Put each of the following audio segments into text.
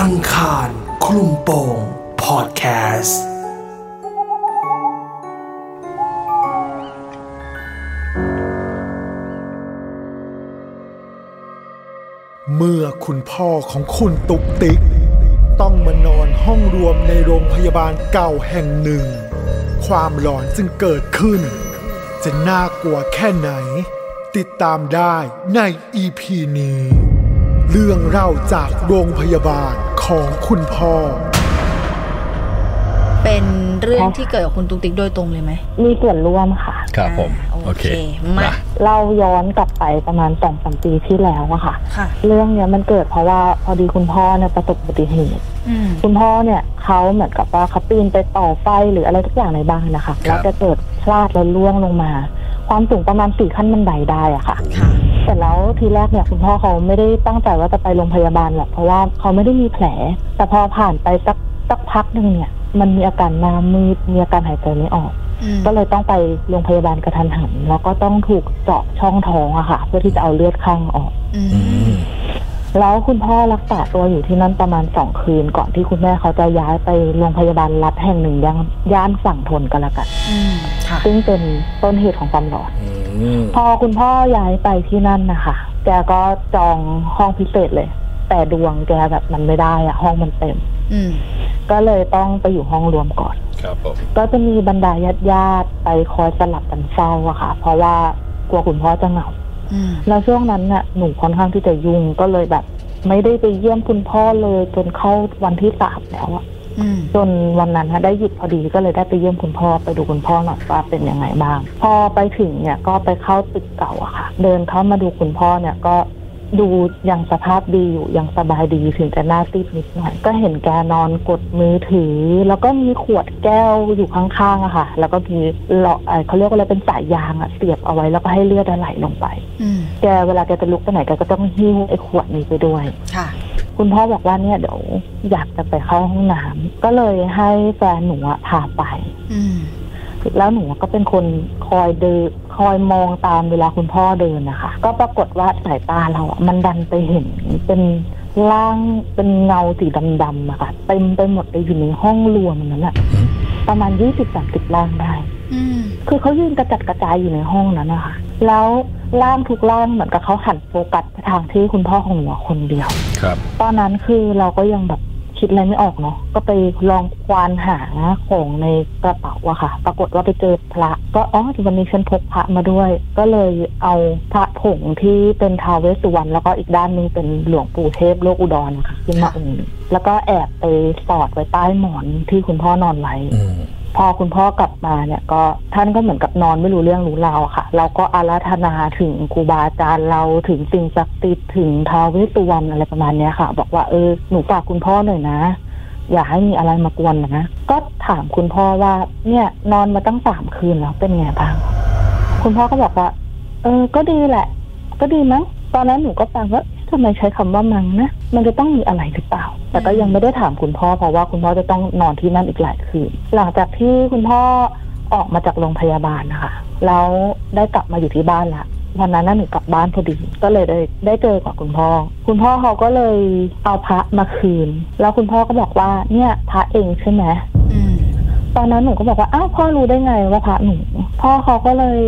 อังคารคลุมโปงพอดแคสต์เมื่อคุณพ่อของคุณตุกติก ต้องมานอนห้องรวมในโรงพยาบาลเก่าแห่งหนึ่ง ความหลอนจึงเกิดขึ้น จะน่ากลัวแค่ไหน ติดตามได้ในอีพีนี้ เรื่องเล่าจากโรงพยาบาล ของคุณพ่อ เป็นเรื่องที่เกิดกับคุณตุ๊กติ๊กโดยตรงเลยไหม มีส่วนร่วมค่ะ ครับผมอ่าโอเคมานะเราย้อนกลับไปประมาณสองสามปีที่แล้วอะค่ะ ค่ะ เรื่องเนี้ยมันเกิดเพราะว่าพอดีคุณพ่อเนี่ยประสบอุบัติเหตุอืมคุณพ่อเนี่ยเขาเหมือนกับว่าเขาปีนไปต่อไฟหรืออะไรทุกอย่างในบ้านนะคะ แล้วจะเกิดพลาดแล้วล่วงลงมา ความสูงประมาณสี่ขั้นบันไดได้อะค่ะ ค่ะแต่แล้วทีแรกเนี่ยคุณพ่อเขาไม่ได้ตั้งใจว่าจะไปโรงพยาบาลหรอกเพราะว่าเขาไม่ได้มีแผล แต่พอผ่านไปสักสักพักหนึ่งเนี่ย มันมีอาการหน้ามืดมีอาการหายใจไม่ออกอืมก็เลยต้องไปโรงพยาบาลกระทันหัน แล้วก็ต้องถูกเจาะช่องท้องอะค่ะ เพื่อที่จะเอาเลือดข้างออกอือืมมแล้วคุณพ่อรักษาตัวอยู่ที่นั่นประมาณสองคืน ก่อนที่คุณแม่เขาจะย้ายไปโรงพยาบาลรัฐแห่งหนึ่งย่านย่านฝั่งทนกันละกันอืมค่ะซึ่งเป็นต้นเหตุของความหลอนอืม พอคุณพ่อย้ายไปที่นั่นนะคะแกก็จองห้องพิเศษเลย แต่ดวงแกแบบมันไม่ได้อะห้องมันเต็ม อืมก็เลยต้องไปอยู่ห้องรวมก่อน ครับผมก็จะมีบรรดาญาติญาติๆไปคอยสลับกันเฝ้าอะค่ะ เพราะว่ากลัวคุณพ่อจะเหงาอืมแล้วช่วงนั้นน่ะหนูค่อนข้างที่จะยุ่งก็เลยแบบ ไม่ได้ไปเยี่ยมคุณพ่อเลยจนเข้าวันที่สามแล้วอะอืม จนวันนั้นฮะได้หยุดพอดีก็เลยได้ไปเยี่ยมคุณพ่อไปดูคุณพ่อหน่อยว่าเป็นยังไงบ้าง พอไปถึงเนี่ยก็ไปเข้าตึกเก่าอะค่ะ เดินเข้ามาดูคุณพ่อเนี่ยก็ดูยังสภาพดีอยู่ยังสบายดีถึงจะหน้าซีดนิดหน่อย ก็เห็นแกนอนกดมือถือ แล้วก็มีขวดแก้วอยู่ข้างๆอะค่ะ แล้วก็มีหลอดเอ่อเขาเรียกว่าอะไรเป็นสายยางอะเสียบเอาไว้แล้วก็ให้เลือดไหลลงไปอืมแกเวลาแกจะลุกไปไหนแกก็ต้องหิ้วไอ้ขวดนี้ไปด้วยค่ะ คุณพ่อบอกว่าเนี่ยเดี๋ยวอยากจะไปเข้าห้องน้ำก็เลยให้แฟนหนูอะพาไปอืมแล้วหนูก็เป็นคนคอยเดินคอยมองตามเวลาคุณพ่อเดินนะคะ ก็ปรากฏว่าสายตาเราอะมันดันไปเห็นเป็นร่างเป็นเงาสีดำๆอะค่ะเต็มไปหมดเลยอยู่ในห้องรวมนั้นอะประมาณยี่สิบสามสิบร่างได้อืมคือเขายืนกระจัดกระจายอยู่ในห้องนั้นนะคะ แล้ว ร่างทุกร่างเหมือนกับเขาหันโฟกัสไปทางที่คุณพ่อของหนูอะคนเดียว ครับ ตอนนั้นคือเราก็ยังแบบคิดอะไรไม่ออกเนาะก็ไปลองควานหาของในกระเป๋าอะค่ะ ปรากฏว่าไปเจอพระ ก็อ๋อวันนี้ฉันพกพระมาด้วย ก็เลยเอาพระผงที่เป็นท้าวเวสสุวรรณแล้วก็อีกด้านหนึงเป็นหลวงปู่เทพโลกอุดรนะคะขึ้นมาองค์หนึ่งแล้วก็แอบไปสอดไว้ใต้หมอนที่คุณพ่อนอนไว้ อืม พอคุณพ่อกลับมาเนี่ยก็ท่านก็เหมือนกับนอนไม่รู้เรื่องรู้ราวค่ะ เราก็อาราธนาถึงครูบาอาจารย์เราถึงสิ่งศักดิ์สิทธิ์ถึงท้าวเวสสุวรรณอะไรประมาณเนี้ยค่ะ บอกว่าเออหนูฝากคุณพ่อหน่อยนะ อย่าให้มีอะไรมากวนนะก็ถามคุณพ่อว่า เนี่ย นอนมาตั้งสามคืนแล้วเป็นไงบ้างคุณพ่อก็บอกว่า เออ ก็ดีแหละ ก็ดีมั้งตอนนั้นหนูก็ฟังว่า ทำไมใช้คำว่ามังนะ มันจะต้องมีอะไรหรือเปล่า แต่ก็ยังไม่ได้ถามคุณพ่อเพราะว่าคุณพ่อจะต้องนอนที่นั่นอีกหลายคืน หลังจากที่คุณพ่อออกมาจากโรงพยาบาลนะคะ แล้วได้กลับมาอยู่ที่บ้านละวันนั้นน่ะหนูกลับบ้านพอดี ก็เลยได้ได้เจอกับคุณพ่อ คุณพ่อเขาก็เลยเอาพระมาคืน แล้วคุณพ่อก็บอกว่าเนี่ยพระเองใช่ไหม อืมตอนนั้นหนูก็บอกว่าอ้าวพ่อรู้ได้ไงว่าพระหนู พ่อเขาก็เลย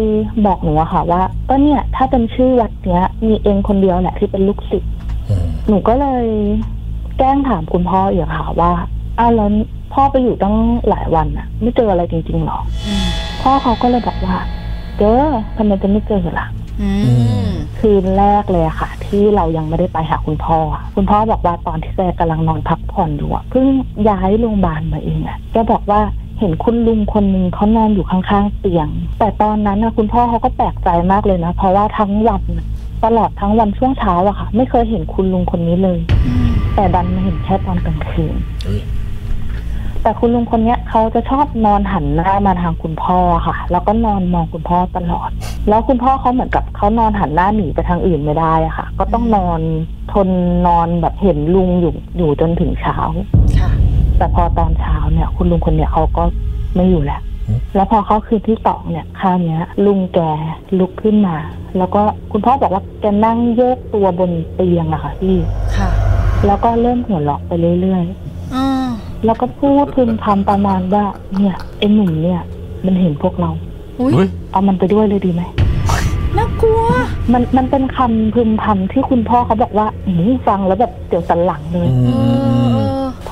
บอกหนูอะค่ะว่าก็เนี่ย ถ้าเป็นชื่อวัดเนี้ย มีเองคนเดียวแหละที่เป็นลูกศิษย์อืมหนูก็เลยแกล้งถามคุณพ่ออีกค่ะว่าอ้าวแล้วพ่อไปอยู่ตั้งหลายวันอะไม่เจออะไรจริงๆหรออืมพ่อเขาก็เลยบอกว่าเจอทำไมจะไม่เจอล่ะอืมคืนแรกเลยอะค่ะ ที่เรายังไม่ได้ไปหาคุณพ่ออะคุณพ่อบอกว่าตอนที่แกกำลังนอนพักผ่อนอยู่อะเพิ่งย้ายโรงพยาบาลมาเองอะแกบอกว่า เห็นคุณลุงคนหนึ่งเขานอนอยู่ข้างๆเตียง แต่ตอนนั้นนะคุณพ่อเขาก็แปลกใจมากเลยนะ เพราะว่าทั้งวันน่ะตลอดทั้งวันช่วงเช้าอะค่ะ ไม่เคยเห็นคุณลุงคนนี้เลยอืมแต่ดันมาเห็นแค่ตอนกลางคืนเฮ้ยแต่คุณลุงคนเนี้ยเขาจะชอบนอนหันหน้ามาทางคุณพ่อค่ะ แล้วก็นอนมองคุณพ่อตลอด แล้วคุณพ่อเขาเหมือนกับเขานอนหันหน้าหนีไปทางอื่นไม่ได้อะค่ะ ก็ต้องนอนทนนอนแบบเห็นลุงอยู่อยู่จนถึงเช้าค่ะ แต่พอตอนเช้าเนี่ย คุณลุงคนเนี้ยเขาก็ไม่อยู่แล้ว แล้วพอเข้าคืนที่สองเนี่ยคราวเนี้ย ลุงแกลุกขึ้นมา แล้วก็คุณพ่อบอกว่าแกนั่งโยกตัวบนเตียงอะค่ะพี่ค่ะ แล้วก็เริ่มหัวเราะไปเรื่อยอ่าๆแล้วก็พูดพึมพำประมาณว่าเนี่ยไอ้หนุ่มเนี่ย มันเห็นพวกเราอุ้ยอุ้ยเอามันไปด้วยเลยดีไหมน่ากลัว มันมันเป็นคำพึมพำที่คุณพ่อเขาบอกว่าอืมฟังแล้วแบบเสียวสันหลังเลยอืเอมอเพ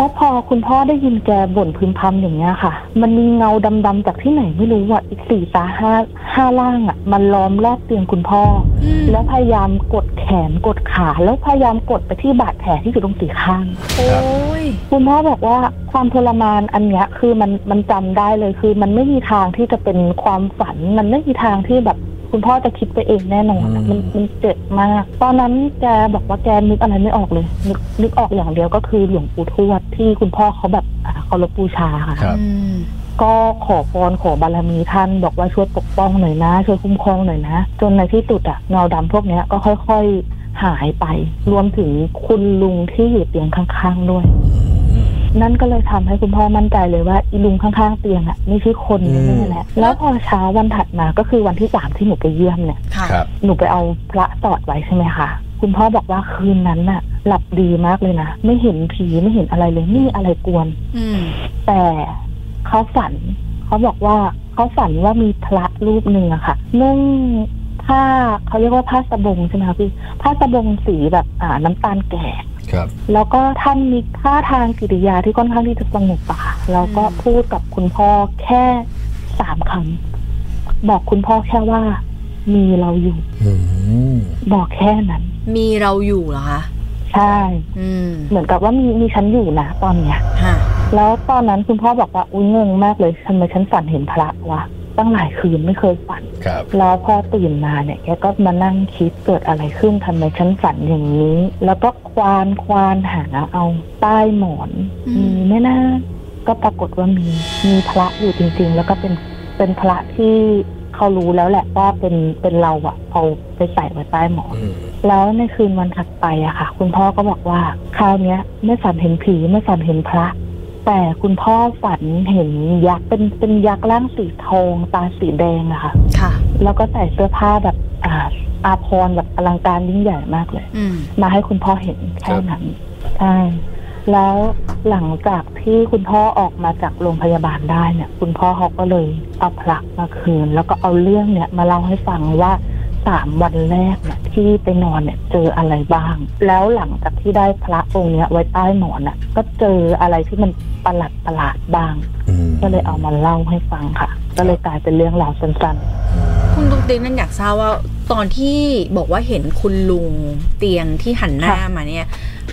ราะพอคุณพ่อได้ยินแกบ่นพึมพำอย่างเงี้ยค่ะ มันมีเงาดำๆจากที่ไหนไม่รู้อะอีกสี่ตาห้าห้าล่างอะ มันล้อมรอบเตียงคุณพ่ออืมแล้วพยายามกดแขนกดขาแล้วพยายามกดไปที่บาดแผลที่อยู่ตรงสีข้างโอ้ยคุณพ่อบอกว่าความทรมานอันเนี้ยคือมันมันจำได้เลยคือ มันไม่มีทางที่จะเป็นความฝัน มันไม่มีทางที่แบบ คุณพ่อจะคิดไปเองแน่นอนอะมันมันเจ็บมาก ตอนนั้นแกบอกว่าแกนึกอะไรไม่ออกเลย นึกนึกออกอย่างเดียวก็คือหลวงปู่ทวดที่คุณพ่อเขาแบบอ่าเคารพบูชาค่ะ ครับ อืมก็ขอพรขอบารมีท่านบอกว่าช่วยปกป้องหน่อยนะ ช่วยคุ้มครองหน่อยนะ จนในที่สุดอะเงาดำพวกเนี้ยก็ค่อยๆหายไป รวมถึงคุณลุงที่อยู่เตียงข้างๆด้วย นั่นก็เลยทำให้คุณพ่อมั่นใจเลยว่าอีลุงข้างๆเตียงอะไม่ใช่คนอืมนี่แหละแล้วพอเช้าวันถัดมาก็คือวันที่สามที่หนูไปเยี่ยมเนี่ยค่ะครับหนูไปเอาพระสอดไว้ใช่ไหมคะคุณพ่อบอกว่าคืนนั้นน่ะ หลับดีมากเลยนะ ไม่เห็นผีไม่เห็นอะไรเลยไม่มีอะไรกวนอืมแต่เขาฝัน เขาบอกว่าเขาฝันว่ามีพระรูปหนึ่งอะค่ะนุ่งผ้าเขาเรียกว่าผ้าสบงใช่ไหมคะพี่ผ้าสบงสีแบบ อ่า น้ำตาลแก่ ครับ แล้วก็ท่านมีท่าทางกิริยาที่ค่อนข้างที่จะสงบอะค่ะแล้วก็พูดกับคุณพ่อแค่สามคำบอกคุณพ่อแค่ว่า มีเราอยู่อืมบอกแค่นั้น มีเราอยู่เหรอคะใช่อืมเหมือนกับว่ามีมีฉันอยู่นะตอนเนี้ยค่ะแล้วตอนนั้นคุณพ่อบอกว่าอุ้ยงงมากเลยทำไมฉันฝันเห็นพระวะ ตั้งหลายคืนไม่เคยฝันครับแล้วพอตื่นมาเนี่ยแกก็มานั่งคิดเกิดอะไรขึ้นทำไมฉันฝันอย่างนี้ แล้วก็ควานควานหาเอาใต้หมอนอืมมีไหม่น่าก็ปรากฏว่ามีมีพระอยู่จริง ๆ แล้วก็เป็นเป็นพระที่เขารู้แล้วแหละว่าเป็นเป็นเราอะเอาไปใส่ไว้ใต้หมอนอืมแล้วในคืนวันถัดไปอะค่ะ คุณพ่อก็บอกว่าคราวเนี้ยไม่ฝันเห็นผีไม่ฝันเห็นพระ แต่คุณพ่อฝันเห็นยักษ์เป็นเป็นยักษ์ร่างสีทอง ตาสีแดงอะค่ะ ค่ะ แล้วก็ใส่เสื้อผ้าแบบอ่าอาพรณ์แบบอลังการยิ่งใหญ่มากเลย อืม มาให้คุณพ่อเห็นแค่นั้นใช่แล้วหลังจากที่คุณพ่อออกมาจากโรงพยาบาลได้เนี่ย คุณพ่อเขาก็เลยเอาพระมาคืน แล้วก็เอาเรื่องเนี่ยมาเล่าให้ฟังว่า สามวันแรกเนี่ยที่ไปนอนเนี่ยเจออะไรบ้าง แล้วหลังจากที่ได้พระองค์เนี้ยไว้ใต้หมอนน่ะ ก็เจออะไรที่มันประหลาดประหลาดๆบ้างอืมก็เลยเอามาเล่าให้ฟังค่ะ ก็เลยกลายเป็นเรื่องราวสั้นคุณตุ๊กติ๊กนั่นอยากทราบว่าตอนที่บอกว่าเห็นคุณลุงเตียงที่หันหน้ามาเนี่ย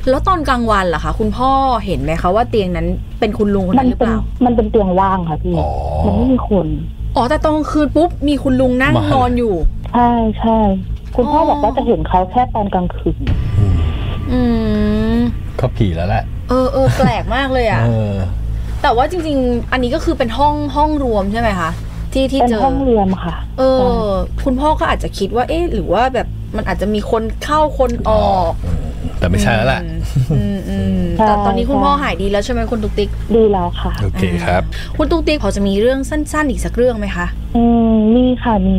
แล้วตอนกลางวันล่ะคะ คุณพ่อเห็นไหมคะว่าเตียงนั้นเป็นคุณลุงคนๆมันั้นหรือเป็เปนล่า มันเป็นเตียงว่างค่ะพี่อ๋อมันไม่มีคน อ๋อแต่ตอนกลางคืนปุ๊บมีคุณลุงนั่งมานอนอยู่ ใช่ใช่คุณพ่อออบอกว่าจะเห็นเขาแค่ตอนกลางคืนอืมอืมก็ผีแล้วแหละ เออเออแปลกมากเลยอะเออแต่ว่าจริง ๆ อันนี้ก็คือเป็นห้องห้องรวมใช่ไหมคะที่ที่เป็นเจอห้องเรียมค่ะ เออ คุณพ่อก็อาจจะคิดว่า เอ๊ะ หรือว่าแบบมันอาจจะมีคนเข้าคนออก แต่ไม่ใช่แล้วแหละอืมอืมใช่แต่ตอนนี้คุณใช่พ่อหายดีแล้วใช่ไหมคุณตุ๊กติ๊กดีแล้วค่ะ โอเคครับ คุณตุ๊กติ๊กพอจะมีเรื่องสั้น ๆ อีกสักเรื่องไหมคะอืมมีค่ะมี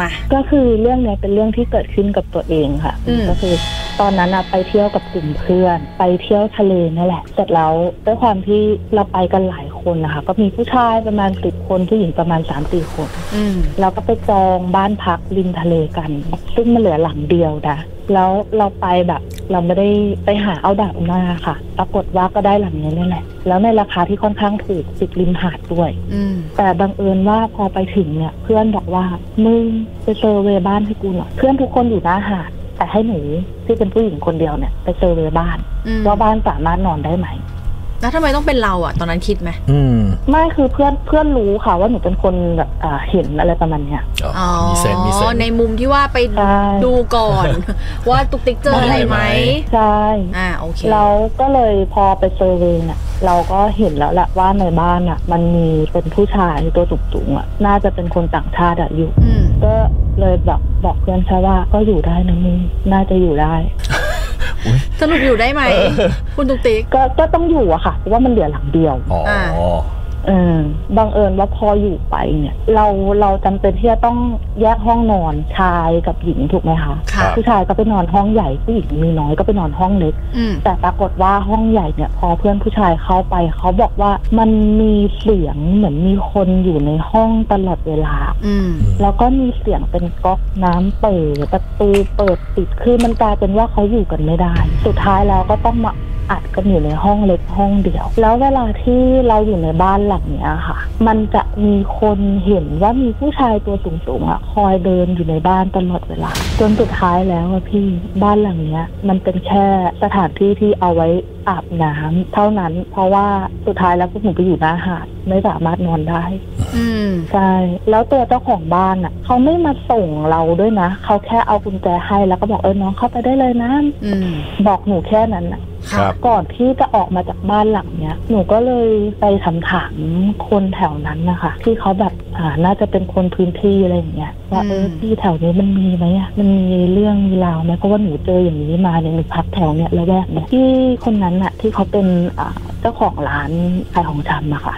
มาก็คือเรื่องเนี้ยเป็นเรื่องที่เกิดขึ้นกับตัวเองค่ะอืมก็คือตอนนั้นอะไปเที่ยวกับกลุ่มเพื่อน ไปเที่ยวทะเลนั่นแหละ เสร็จแล้วด้วยความที่เราไปกันหลาย คนนะคะก็มีผู้ชายประมาณสิบคนผู้หญิงประมาณสามสี่คนอืมเราก็ไปจองบ้านพักริมทะเลกัน ซึ่งมันเหลือหลังเดียวนะแล้วเราไปแบบ เราไม่ได้ไปหาเอาดับหน้าค่ะ ปรากฏว่าก็ได้หลังนี้นี่แหละแล้วในราคาที่ค่อนข้างถูกติดริมหาดด้วยอืมแต่บังเอิญว่าพอไปถึงเนี่ย เพื่อนบอกว่ามึงไปเซอร์เวย์บ้านให้กูหน่อยเพื่อนทุกคนอยู่หน้าหาดแต่ให้หนูที่เป็นผู้หญิงคนเดียวเนี่ย ไป survey บ้านอืมว่าบ้านสามารถนอนได้ไหม แล้วทำไมต้องเป็นเราอะ ตอนนั้นคิดไหมอืมไม่คือเพื่อนเพื่อนรู้ค่ะว่าหนูเป็นคนแบบอ่าเห็นอะไรประมาณเนี้ย อ๋ออ๋อมี sense มี sense ในมุมที่ว่าไปใช่ ดูก่อน ว่าตุ๊กติ๊กเจออะไรไหมใช่ อ่าโอเคเราก็เลยพอไป survey เนี่ยเราก็เห็นแล้วแหละว่าในบ้านอะ มันมีเป็นผู้ชายตัวสูงๆอะ น่าจะเป็นคนต่างชาติอะอยู่ อืมก็เลยแบบบอกเพื่อนใช่ว่าก็อยู่ได้นะมึงน่าจะอยู่ได้ สรุปอยู่ได้ไหม คุณตุ๊กติ๊กก็ก็ต้องอยู่อะค่ะเพราะว่ามันเหลือหลังเดียว อ๋ออ่า เออบังเอิญว่าพออยู่ไปเนี่ย เราเราจำเป็นที่จะต้องแยกห้องนอนชายกับหญิงถูกไหมคะค่ะผู้ชายก็ไปนอนห้องใหญ่ผู้หญิงมีน้อยก็ไปนอนห้องเล็กอืมแต่ปรากฏว่าห้องใหญ่เนี่ย พอเพื่อนผู้ชายเข้าไปเขาบอกว่ามันมีเสียงเหมือนมีคนอยู่ในห้องตลอดเวลา อืมแล้วก็มีเสียงเป็นก๊อกน้ำเปิดประตูเปิดปิดคือมันกลายเป็นว่าเขาอยู่กันไม่ได้ สุดท้ายแล้วก็ต้องมา อัดกันอยู่ในห้องเล็กห้องเดียว แล้วเวลาที่เราอยู่ในบ้านหลังเนี้ยค่ะ มันจะมีคนเห็นว่ามีผู้ชายตัวสูงๆอะคอยเดินอยู่ในบ้านตลอดเวลา จนสุดท้ายแล้วอะพี่บ้านหลังเนี้ย มันเป็นแค่สถานที่ที่เอาไว้อาบน้ำเท่านั้น เพราะว่าสุดท้ายแล้วพวกหนูไปอยู่หน้าหาดไม่สามารถนอนได้ อืมใช่แล้วตัวเจ้าของบ้านอะเขาไม่มาส่งเราด้วยนะเขาแค่เอากุญแจให้แล้วก็บอกเออน้องเข้าไปได้เลยนะอืมบอกหนูแค่นั้นน่ะครับ ก่อนที่จะออกมาจากบ้านหลังเนี้ย หนูก็เลยไปถามถามคนแถวนั้นนะคะ ที่เขาแบบอ่าน่าจะเป็นคนพื้นที่อะไรอย่างเงี้ยว่าเอออืมที่แถวนี้มันมีไหมอะมันมีเรื่องมีราวไหมเพราะว่าหนูเจออย่างนี้มาเนี่ยหนูพักแถวเนี้ยแล้วแวกเนี้ยที่คนนั้นน่ะที่เขาเป็นอ่าเจ้าของร้านขายของชำอะค่ะ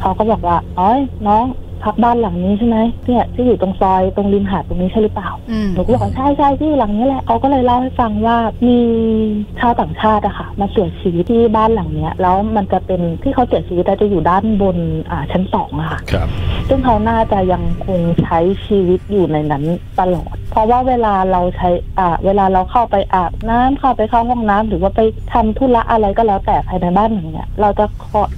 เขาก็บอกว่าอ๋อยน้อง พักบ้านหลังนี้ใช่ไหมเนี่ยที่อยู่ตรงซอยตรงริมหาดตรงนี้ใช่หรือเปล่าอืมหนูก็บอกว่าใช่ใช่ที่หลังนี้แหละเขาก็เลยเล่าให้ฟังว่ามีชาวต่างชาติอะค่ะ มาเสียชีวิตที่บ้านหลังเนี้ย แล้วมันจะเป็นที่เขาเสียชีวิตอะจะอยู่ด้านบนอ่าชั้นสองอะค่ะครับซึ่งเขาน่าจะยังคงใช้ชีวิตอยู่ในนั้นตลอด เพราะว่าเวลาเราใช้อ่าเวลาเราเข้าไปอาบน้ำเข้าไปเข้าห้องน้ำหรือว่าไปทำธุระอะไรก็แล้วแต่ภายในบ้านหลังเนี้ยเราจะ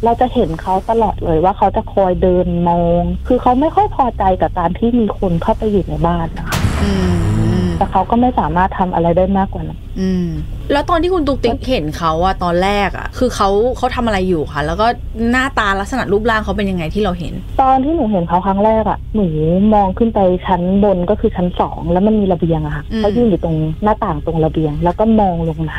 เราจะเห็นเขาตลอดเลยว่าเขาจะคอยเดินมอง คือเขาไม่ค่อยพอใจกับการที่มีคนเข้าไปอยู่ในบ้านนะคะอืม แต่เขาก็ไม่สามารถทำอะไรได้มากกว่านั้นอืม แล้วตอนที่คุณตุกติ๊กเห็นเขาอะตอนแรกอะคือเขาเขาทำอะไรอยู่คะแล้วก็หน้าตาลักษณะรูปร่างเขาเป็นยังไงที่เราเห็น ตอนที่หนูเห็นเขาครั้งแรกอะหนูมองขึ้นไปชั้นบนก็คือชั้นสองแล้วมันมีระเบียงอะค่ะอืมเขายืนอยู่ตรงหน้าต่างตรงระเบียง แล้วก็มองลงมา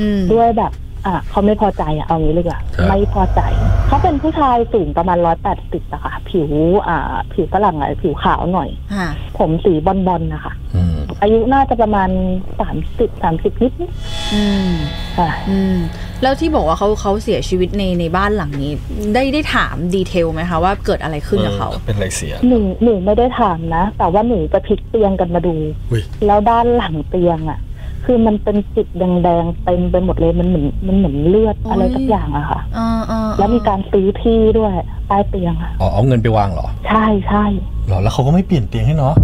อืมด้วยแบบอะเขาไม่พอใจอะเอางี้เลยอะครับไม่พอใจ เขาเป็นผู้ชายสูงประมาณร้อยแปดสิบอะค่ะ ผิวอ่า ผิวฝรั่งอะผิวขาวหน่อยค่ะผมสีบอลบอลนะคะ อืมอายุน่าจะประมาณสามสิบสามสิบนิดนิดอืมๆค่ะอืมแล้วที่บอกว่าเขาเขาเสียชีวิตในในบ้านหลังนี้ ได้ได้ถามดีเทลไหมคะว่าเกิดอะไรขึ้นกับเขาออเป็นอะไรเสียหนูหนูไม่ได้ถามนะ แต่ว่าหนูจะพลิกเตียงกันมาดูอุ้ยแล้วด้านหลังเตียงอะคือมันเป็นจุดแดงๆเต็มไปหมดเลยมันเหมือนมันเหมือนเลือดโอ้ยอะไรสักอย่างอะค่ะเออเออแล้วมีการซื้อที่ด้วยใต้เตียงอะอ๋อเอาเงินไปวางเหรอ ใช่ใช่เหรอแล้วเขาก็ไม่เปลี่ยนเตียงให้เนาะ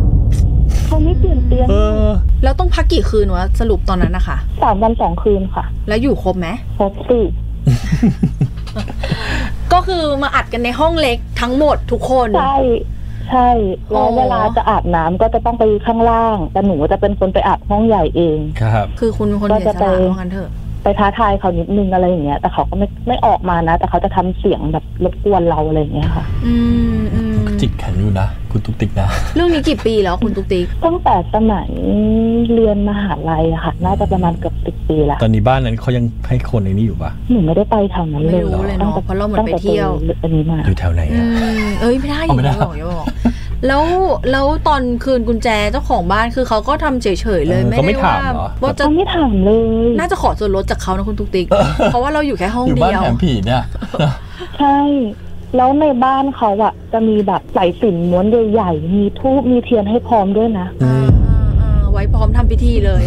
เขาไม่เปลี่ยนเตียงเออ แล้วต้องพักกี่คืนวะ สรุปตอนนั้นนะคะสามวันสองคืนค่ะ แล้วอยู่ครบไหมครบสี่ก็คือมาอัดกันในห้องเล็กทั้งหมดทุกคน ใช่ ใช่แล้วอ๋อเวลาจะอาบน้ำก็จะต้องไปข้างล่าง แต่หนูจะเป็นคนไปอาบห้องใหญ่เองครับ คือคุณเป็นคนก็เสียจะสไปละว่างั้นเถอะไปท้าทายเขานิดนึงอะไรอย่างเงี้ย แต่เขาก็ไม่ไม่ออกมานะ แต่เขาจะทำเสียงแบบรบกวนเราอะไรอย่างเงี้ยค่ะ อืมอืมจิกแขนอยู่นะ คุณตุ๊กติ๊กนะเรื่องนี้กี่ปีแล้วคุณตุ๊กติ๊กตั้งแต่สมัยเรียนมหาลัยอะค่ะ น่าจะประมาณเกือบสิบปีละตอนนี้บ้านนั้นเขายังให้คนในนี้อยู่ปะหนูไม่ได้ไปแถวนั้นไม่เลยรู้เลยเนาะตั้งแต่เพราะเราเหมือนตั้งไปแต่เที่ยวจออันนี้มาอยู่แถวไหนอือะมเอ้ยไม่ได้อเอาย่าไม่ได้บอกอย่าบอกแล้วแล้วตอนคืนกุญแจเจ้าของบ้านคือเขาก็ทำเฉยๆเลยเออไม่เขาไม่ได้ถาว่ามเหรอว่าจะเขาไม่ถามเลยน่าจะขอส่วนลดจากเขานะคุณตุ๊กติ๊กเพราะว่าเราอยู่แค่ห้องอยู่เดีบ้านยวแถมผีเนี่ยใช่ แล้วในบ้านเขาอะจะมีแบบสายสิญจนม้วนใหญ่ๆมีทูบมีเทียนให้พร้อมด้วยนะอ่าอ่าอ่าไว้พร้อมทำพิธีเลย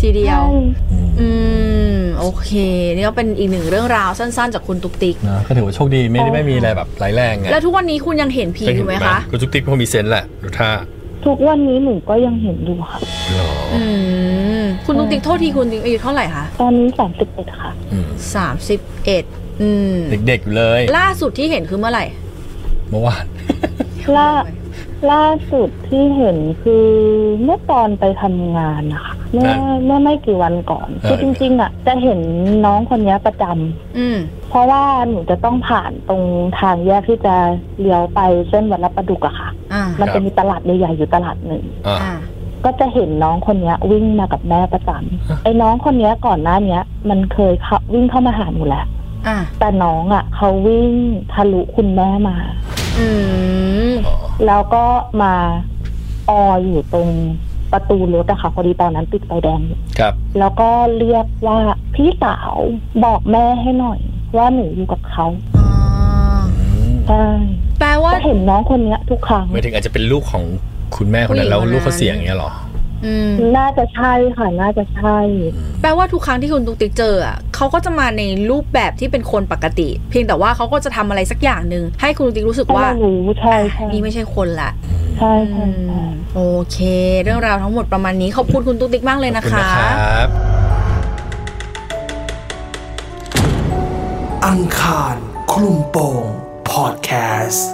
ทีเดียว ใช่อืม โอเค นี่ก็เป็นอีกหนึ่งเรื่องราวสั้นๆ จากคุณตุ๊กติ๊กนะก็ถือว่าโชคดีไม่ได้ไม่มีอะไรแบบร้ายแรงไงแล้วทุกวันนี้คุณยังเห็นผีอยู่ไหมคะคุณตุ๊กติ๊กเขามีเซนส์แหละดูท่าทุกวันนี้หนูก็ยังเห็นอยู่ค่ะ หรออืม คุณตุ๊กติ๊กโทษทีคุณติ๊กอายุเท่าไหร่คะตอนนี้สามสิบเอ็ดค่ะ อืมสามสิบเอ็ดอืมเด็กๆอยู่เลย ล่าสุดที่เห็นคือเมื่อไหร่ เมื่อวานล่าล่าสุดที่เห็นคือเมื่อตอนไปทำงานนะคะเมื่อเมื่อไม่กี่วันก่อนคือจริงๆอะจะเห็นน้องคนนี้ประจำอืมเพราะว่าหนูจะต้องผ่านตรงทางแยกที่จะเลี้ยวไปเส้นวัดรับประดุกอะค่ะอ่ามันจะมีตลาดใหญ่ๆอยู่ตลาดหนึ่งอ่าอ่าก็จะเห็นน้องคนเนี้ยวิ่งมากับแม่ประจำไอ้น้องคนเนี้ยก่อนหน้าเนี้ยมันเคยเข้าวิ่งเข้ามาหาหนูแหละอ่า แต่น้องอะเขาวิ่งทะลุคุณแม่มา อืมแล้วก็มาอออยู่ตรงประตูรถอะค่ะพอดีตอนนั้นติดไฟแดงอยู่ครับ แล้วก็เรียกว่าพี่สาวบอกแม่ให้หน่อย ว่าหนูอยู่กับเขาอ่าอืมใช่แปลว่าจะเห็นน้องคนเนี้ยทุกครั้งไม่ถึงอาจจะเป็นลูกของคุณแม่คนนั้นแล้วผู้หญิงคนนั้นลูกเขาเสียอย่างเงี้ยเหรออืม น่าจะใช่ค่ะน่าจะใช่ แปลว่าทุกครั้งที่คุณตุ๊กติ๊กเจออะเขาก็จะมาในรูปแบบที่เป็นคนปกติ เพียงแต่ว่าเขาก็จะทำอะไรสักอย่างหนึ่งให้คุณตุ๊กติ๊กรู้สึกถ้าว่าเรารู้ใช่ใช่อะนี่ไม่ใช่คนละใช่ใช่อืใช่มโอเค เรื่องราวทั้งหมดประมาณนี้ขอบคุณคุณตุ๊กติ๊กมากเลยขอบคุณนะคะนะครับอังคารคลุมโปงพอดแคสต์